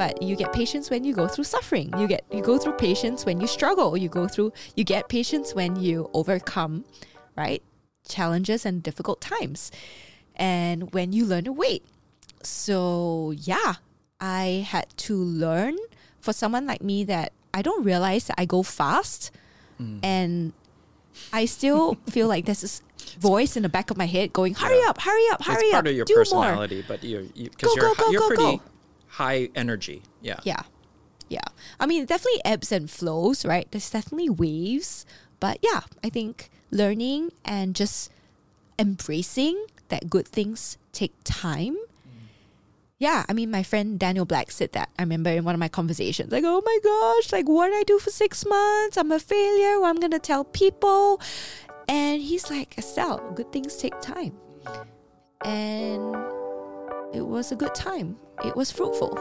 but you get patience when you go through suffering. You get you go through patience when you struggle. You go through you get patience when you overcome, right? Challenges and difficult times. And when you learn to wait. So, yeah, I had to learn for someone like me that I don't realize that I go fast mm. and I still feel like there's this voice in the back of my head going, "Hurry Yeah. up, hurry up, hurry it's up, part of your do more." personality, but you're Go, because you, are go, go, you're go, pretty go. High energy. Yeah. Yeah. Yeah. I mean, definitely ebbs and flows, right? There's definitely waves. But yeah, I think learning and just embracing that good things take time. Yeah, I mean, my friend Daniel Black said that. I remember in one of my conversations, like, oh my gosh, like, what did I do for six months? I'm a failure. I'm going to tell people. And he's like, Estelle, good things take time. And it was a good time, it was fruitful.